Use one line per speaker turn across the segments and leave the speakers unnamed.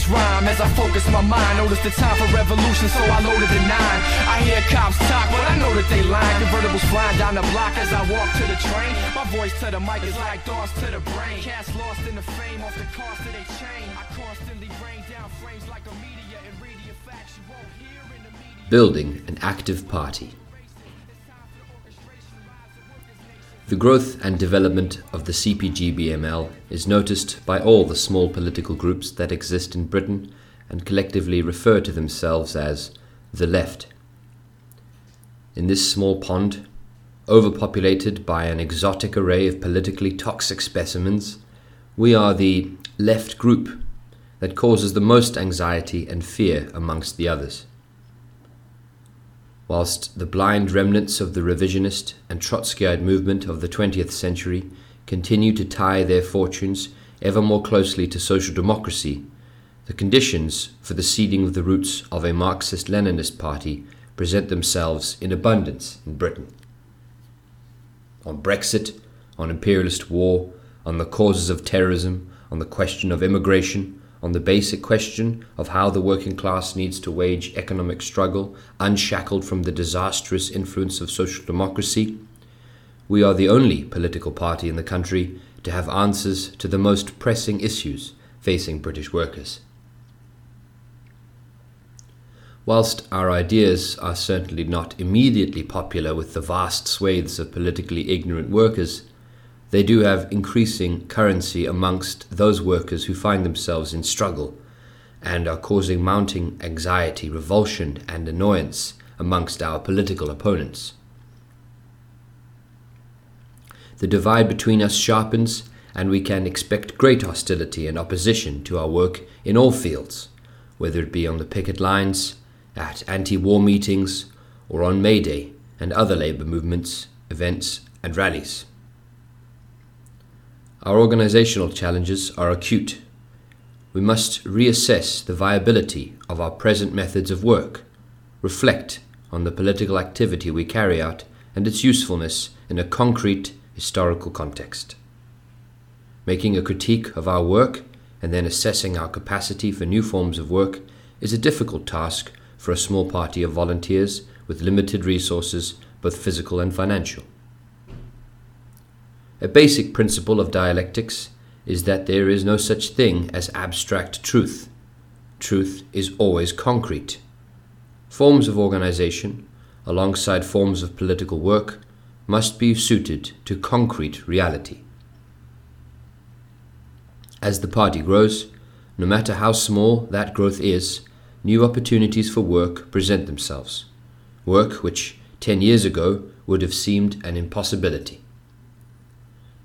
this rhyme as I focus my mind. Notice the time for revolution, so I loaded the nine. I hear cops talk, but I know that they lie. Convertibles flying down the block as I walk to the train. My voice to the mic is like to the brain. Cast lost in the fame off the cost of chain. I constantly rain down frames like a media and facts you won't hear in the media.
Building an active party. The growth and development of the CPGB-ML is noticed by all the small political groups that exist in Britain and collectively refer to themselves as the left. In this small pond, overpopulated by an exotic array of politically toxic specimens, we are the left group that causes the most anxiety and fear amongst the others whilst the blind remnants of the revisionist and Trotskyite movement of the 20th century continue to tie their fortunes ever more closely to social democracy, the conditions for the seeding of the roots of a Marxist Leninist party present themselves in abundance in Britain. On Brexit, on imperialist war, on the causes of terrorism, on the question of immigration, on the basic question of how the working class needs to wage economic struggle, unshackled from the disastrous influence of social democracy, we are the only political party in the country to have answers to the most pressing issues facing British workers. Whilst our ideas are certainly not immediately popular with the vast swathes of politically ignorant workers, they do have increasing currency amongst those workers who find themselves in struggle and are causing mounting anxiety, revulsion, and annoyance amongst our political opponents. The divide between us sharpens, and we can expect great hostility and opposition to our work in all fields, whether it be on the picket lines, at anti war meetings, or on May Day and other labour movements, events, and rallies. Our organizational challenges are acute. We must reassess the viability of our present methods of work, reflect on the political activity we carry out and its usefulness in a concrete historical context. Making a critique of our work and then assessing our capacity for new forms of work is a difficult task for a small party of volunteers with limited resources, both physical and financial. A basic principle of dialectics is that there is no such thing as abstract truth. Truth is always concrete. Forms of organization, alongside forms of political work, must be suited to concrete reality. As the party grows, no matter how small that growth is, new opportunities for work present themselves. Work which, ten years ago, would have seemed an impossibility.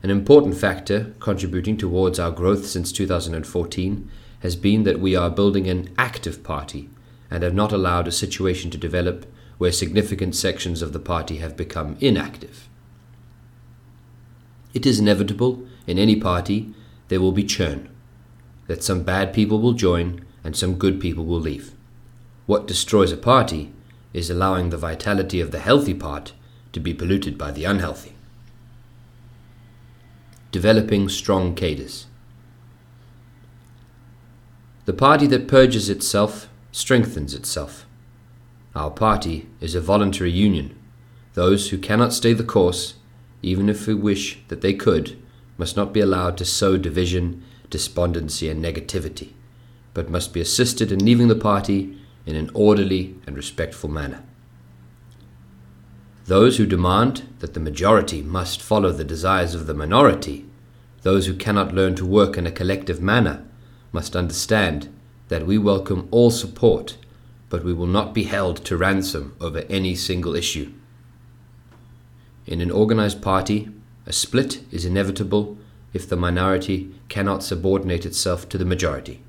An important factor contributing towards our growth since 2014 has been that we are building an active party and have not allowed a situation to develop where significant sections of the party have become inactive. It is inevitable in any party there will be churn, that some bad people will join and some good people will leave. What destroys a party is allowing the vitality of the healthy part to be polluted by the unhealthy developing strong cadres. The party that purges itself strengthens itself. Our party is a voluntary union. Those who cannot stay the course, even if we wish that they could, must not be allowed to sow division, despondency, and negativity, but must be assisted in leaving the party in an orderly and respectful manner. Those who demand that the majority must follow the desires of the minority, those who cannot learn to work in a collective manner, must understand that we welcome all support, but we will not be held to ransom over any single issue. In an organized party, a split is inevitable if the minority cannot subordinate itself to the majority.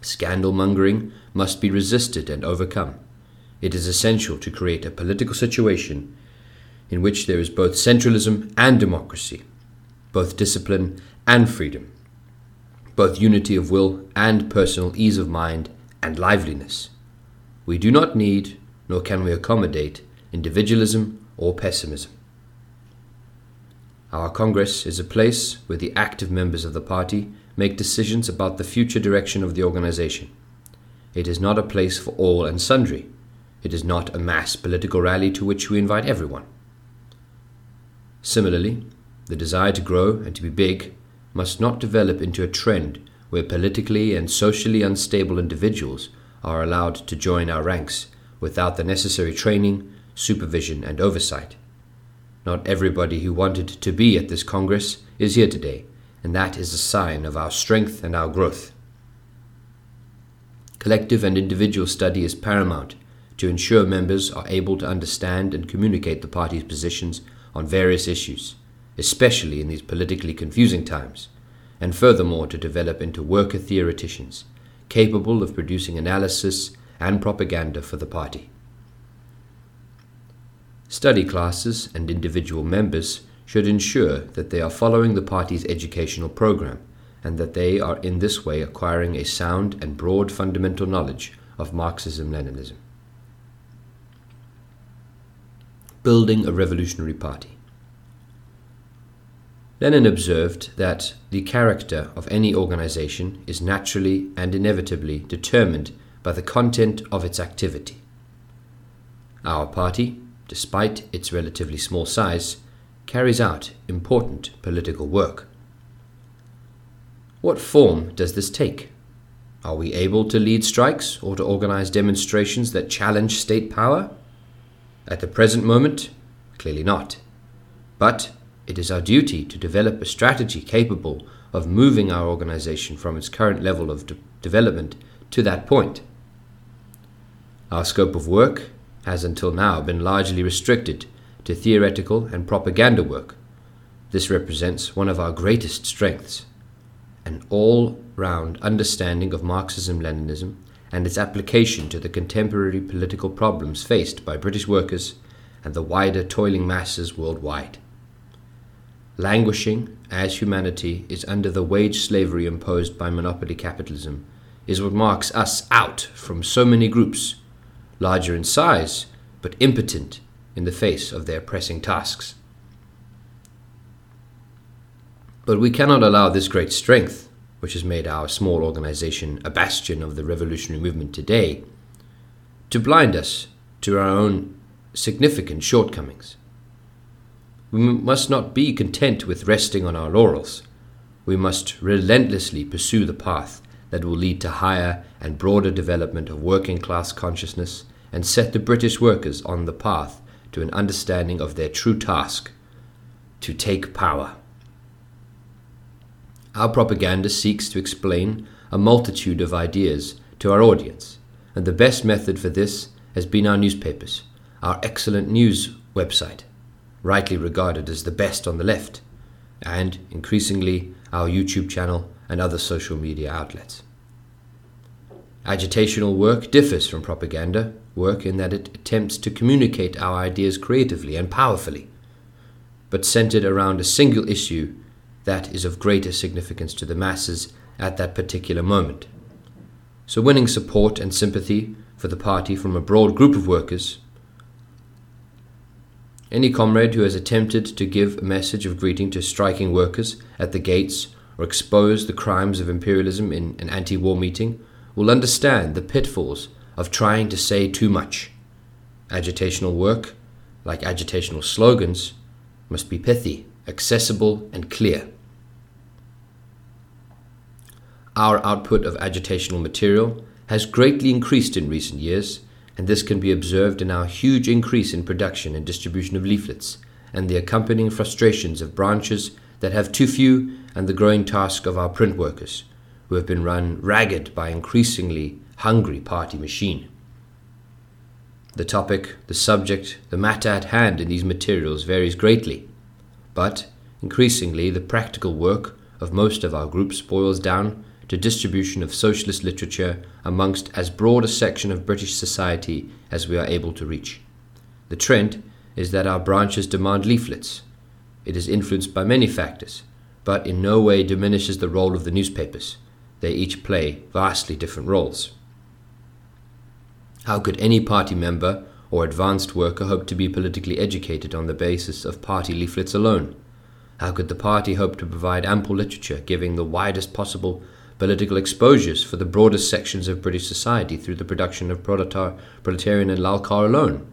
Scandal mongering must be resisted and overcome it is essential to create a political situation in which there is both centralism and democracy, both discipline and freedom, both unity of will and personal ease of mind and liveliness. We do not need, nor can we accommodate, individualism or pessimism. Our Congress is a place where the active members of the party make decisions about the future direction of the organization. It is not a place for all and sundry. It is not a mass political rally to which we invite everyone. Similarly, the desire to grow and to be big must not develop into a trend where politically and socially unstable individuals are allowed to join our ranks without the necessary training, supervision, and oversight. Not everybody who wanted to be at this Congress is here today, and that is a sign of our strength and our growth. Collective and individual study is paramount to ensure members are able to understand and communicate the party's positions on various issues, especially in these politically confusing times, and furthermore to develop into worker theoreticians, capable of producing analysis and propaganda for the party. Study classes and individual members should ensure that they are following the party's educational program and that they are in this way acquiring a sound and broad fundamental knowledge of Marxism Leninism. Building a revolutionary party. Lenin observed that the character of any organization is naturally and inevitably determined by the content of its activity. Our party, despite its relatively small size, carries out important political work. What form does this take? Are we able to lead strikes or to organize demonstrations that challenge state power? At the present moment, clearly not. But it is our duty to develop a strategy capable of moving our organization from its current level of de- development to that point. Our scope of work has until now been largely restricted to theoretical and propaganda work. This represents one of our greatest strengths an all round understanding of Marxism Leninism and its application to the contemporary political problems faced by British workers and the wider toiling masses worldwide languishing as humanity is under the wage slavery imposed by monopoly capitalism, is what marks us out from so many groups, larger in size, but impotent in the face of their pressing tasks. But we cannot allow this great strength, which has made our small organization a bastion of the revolutionary movement today, to blind us to our own significant shortcomings. We must not be content with resting on our laurels. We must relentlessly pursue the path that will lead to higher and broader development of working class consciousness and set the British workers on the path to an understanding of their true task to take power. Our propaganda seeks to explain a multitude of ideas to our audience, and the best method for this has been our newspapers, our excellent news website rightly regarded as the best on the left, and increasingly our YouTube channel and other social media outlets. Agitational work differs from propaganda work in that it attempts to communicate our ideas creatively and powerfully, but centered around a single issue that is of greater significance to the masses at that particular moment. So, winning support and sympathy for the party from a broad group of workers any comrade who has attempted to give a message of greeting to striking workers at the gates or expose the crimes of imperialism in an anti war meeting will understand the pitfalls of trying to say too much. Agitational work, like agitational slogans, must be pithy, accessible, and clear. Our output of agitational material has greatly increased in recent years and this can be observed in our huge increase in production and distribution of leaflets, and the accompanying frustrations of branches that have too few, and the growing task of our print workers, who have been run ragged by increasingly hungry party machine. The topic, the subject, the matter at hand in these materials varies greatly, but increasingly the practical work of most of our groups boils down to distribution of socialist literature amongst as broad a section of British society as we are able to reach. The trend is that our branches demand leaflets. It is influenced by many factors, but in no way diminishes the role of the newspapers. They each play vastly different roles. How could any party member or advanced worker hope to be politically educated on the basis of party leaflets alone? How could the party hope to provide ample literature giving the widest possible political exposures for the broadest sections of British society through the production of Proletar- Proletarian and Lalkar alone?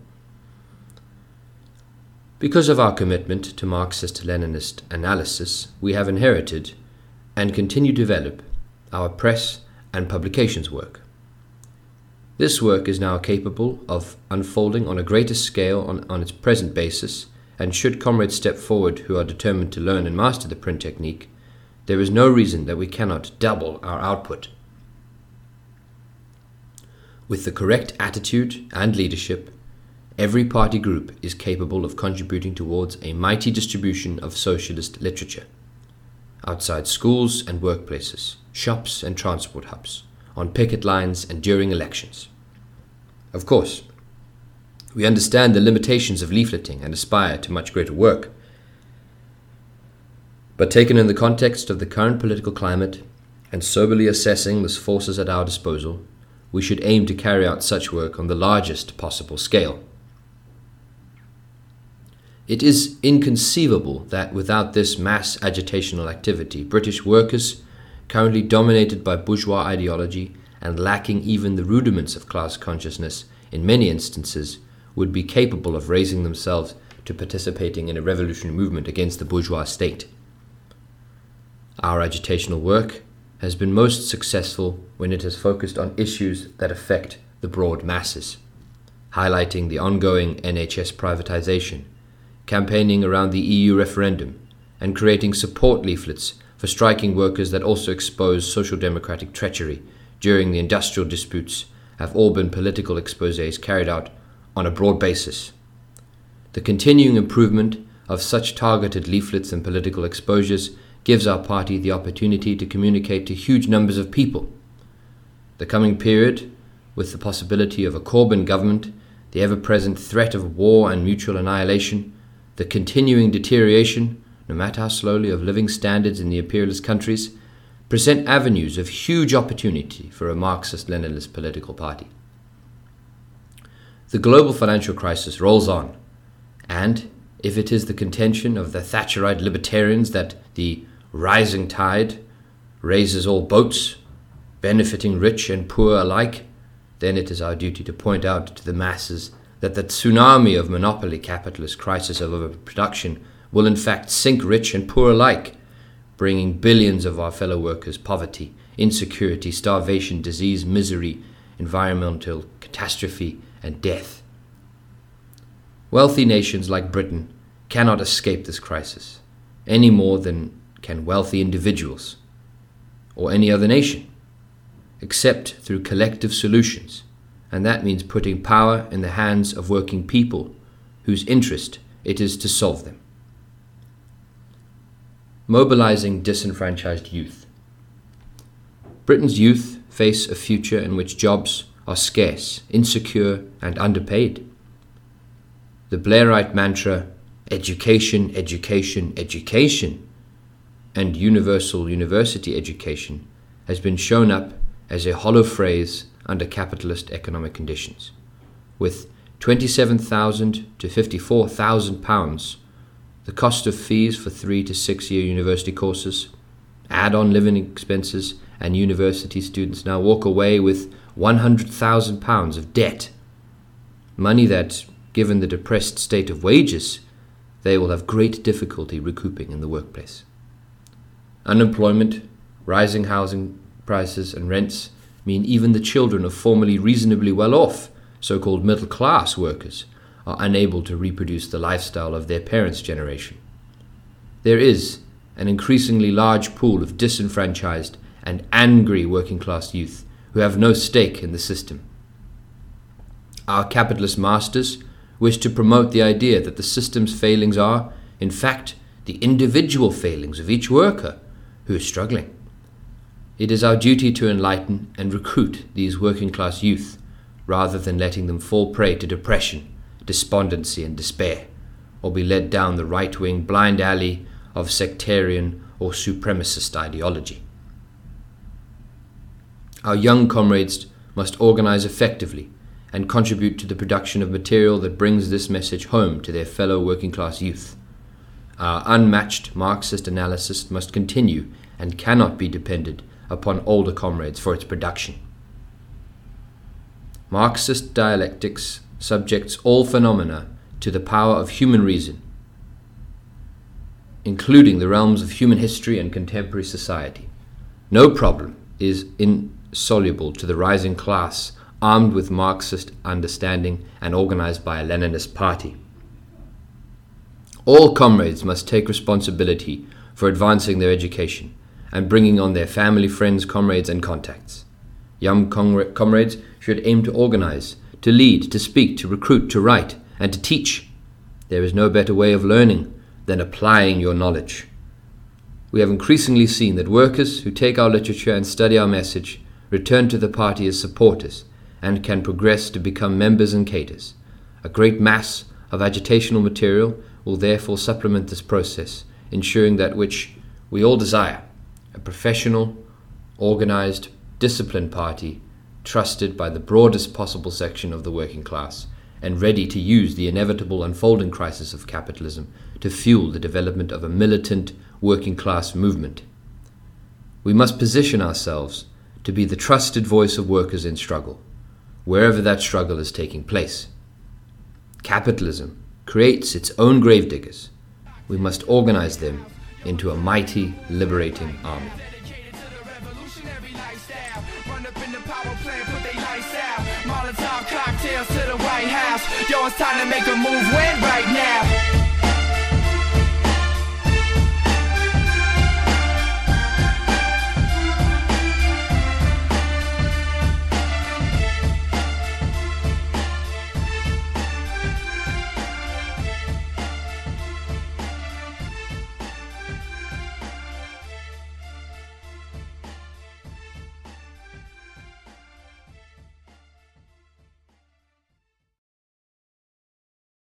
Because of our commitment to Marxist Leninist analysis, we have inherited and continue to develop our press and publications work. This work is now capable of unfolding on a greater scale on, on its present basis, and should comrades step forward who are determined to learn and master the print technique, there is no reason that we cannot double our output. With the correct attitude and leadership, every party group is capable of contributing towards a mighty distribution of socialist literature outside schools and workplaces, shops and transport hubs, on picket lines and during elections. Of course, we understand the limitations of leafleting and aspire to much greater work. But taken in the context of the current political climate and soberly assessing the forces at our disposal, we should aim to carry out such work on the largest possible scale. It is inconceivable that without this mass agitational activity, British workers, currently dominated by bourgeois ideology and lacking even the rudiments of class consciousness, in many instances, would be capable of raising themselves to participating in a revolutionary movement against the bourgeois state. Our agitational work has been most successful when it has focused on issues that affect the broad masses, highlighting the ongoing NHS privatization campaigning around the EU referendum, and creating support leaflets for striking workers that also expose social democratic treachery during the industrial disputes have all been political exposés carried out on a broad basis. The continuing improvement of such targeted leaflets and political exposures gives our party the opportunity to communicate to huge numbers of people. The coming period, with the possibility of a Corbyn government, the ever present threat of war and mutual annihilation, the continuing deterioration, no matter how slowly, of living standards in the imperialist countries present avenues of huge opportunity for a Marxist Leninist political party. The global financial crisis rolls on, and if it is the contention of the Thatcherite libertarians that the rising tide raises all boats, benefiting rich and poor alike, then it is our duty to point out to the masses that the tsunami of monopoly capitalist crisis of overproduction will in fact sink rich and poor alike, bringing billions of our fellow workers poverty, insecurity, starvation, disease, misery, environmental catastrophe, and death. Wealthy nations like Britain cannot escape this crisis any more than can wealthy individuals or any other nation, except through collective solutions and that means putting power in the hands of working people whose interest it is to solve them. Mobilizing disenfranchised youth. Britain's youth face a future in which jobs are scarce, insecure, and underpaid. The Blairite mantra, education, education, education, and universal university education has been shown up as a hollow phrase under capitalist economic conditions, with 27,000 to 54,000 pounds, the cost of fees for three to six year university courses, add on living expenses, and university students now walk away with 100,000 pounds of debt. Money that, given the depressed state of wages, they will have great difficulty recouping in the workplace. Unemployment, rising housing prices and rents, mean even the children of formerly reasonably well off, so called middle class workers, are unable to reproduce the lifestyle of their parents' generation. There is an increasingly large pool of disenfranchised and angry working class youth who have no stake in the system. Our capitalist masters wish to promote the idea that the system's failings are, in fact, the individual failings of each worker who is struggling. It is our duty to enlighten and recruit these working class youth rather than letting them fall prey to depression, despondency, and despair, or be led down the right wing blind alley of sectarian or supremacist ideology. Our young comrades must organize effectively and contribute to the production of material that brings this message home to their fellow working class youth. Our unmatched Marxist analysis must continue and cannot be depended upon older comrades for its production. Marxist dialectics subjects all phenomena to the power of human reason, including the realms of human history and contemporary society. No problem is insoluble to the rising class armed with Marxist understanding and organized by a Leninist party. All comrades must take responsibility for advancing their education and bringing on their family, friends, comrades, and contacts. Young comrades should aim to organize, to lead, to speak, to recruit, to write, and to teach. There is no better way of learning than applying your knowledge. We have increasingly seen that workers who take our literature and study our message return to the party as supporters and can progress to become members and cadres. A great mass of agitational material will therefore supplement this process, ensuring that which we all desire a professional, organized, disciplined party trusted by the broadest possible section of the working class and ready to use the inevitable unfolding crisis of capitalism to fuel the development of a militant working class movement. We must position ourselves to be the trusted voice of workers in struggle, wherever that struggle is taking place. Capitalism creates its own gravediggers. We must organize them into a mighty liberating army.
Yo, it's time to make a move. When right now?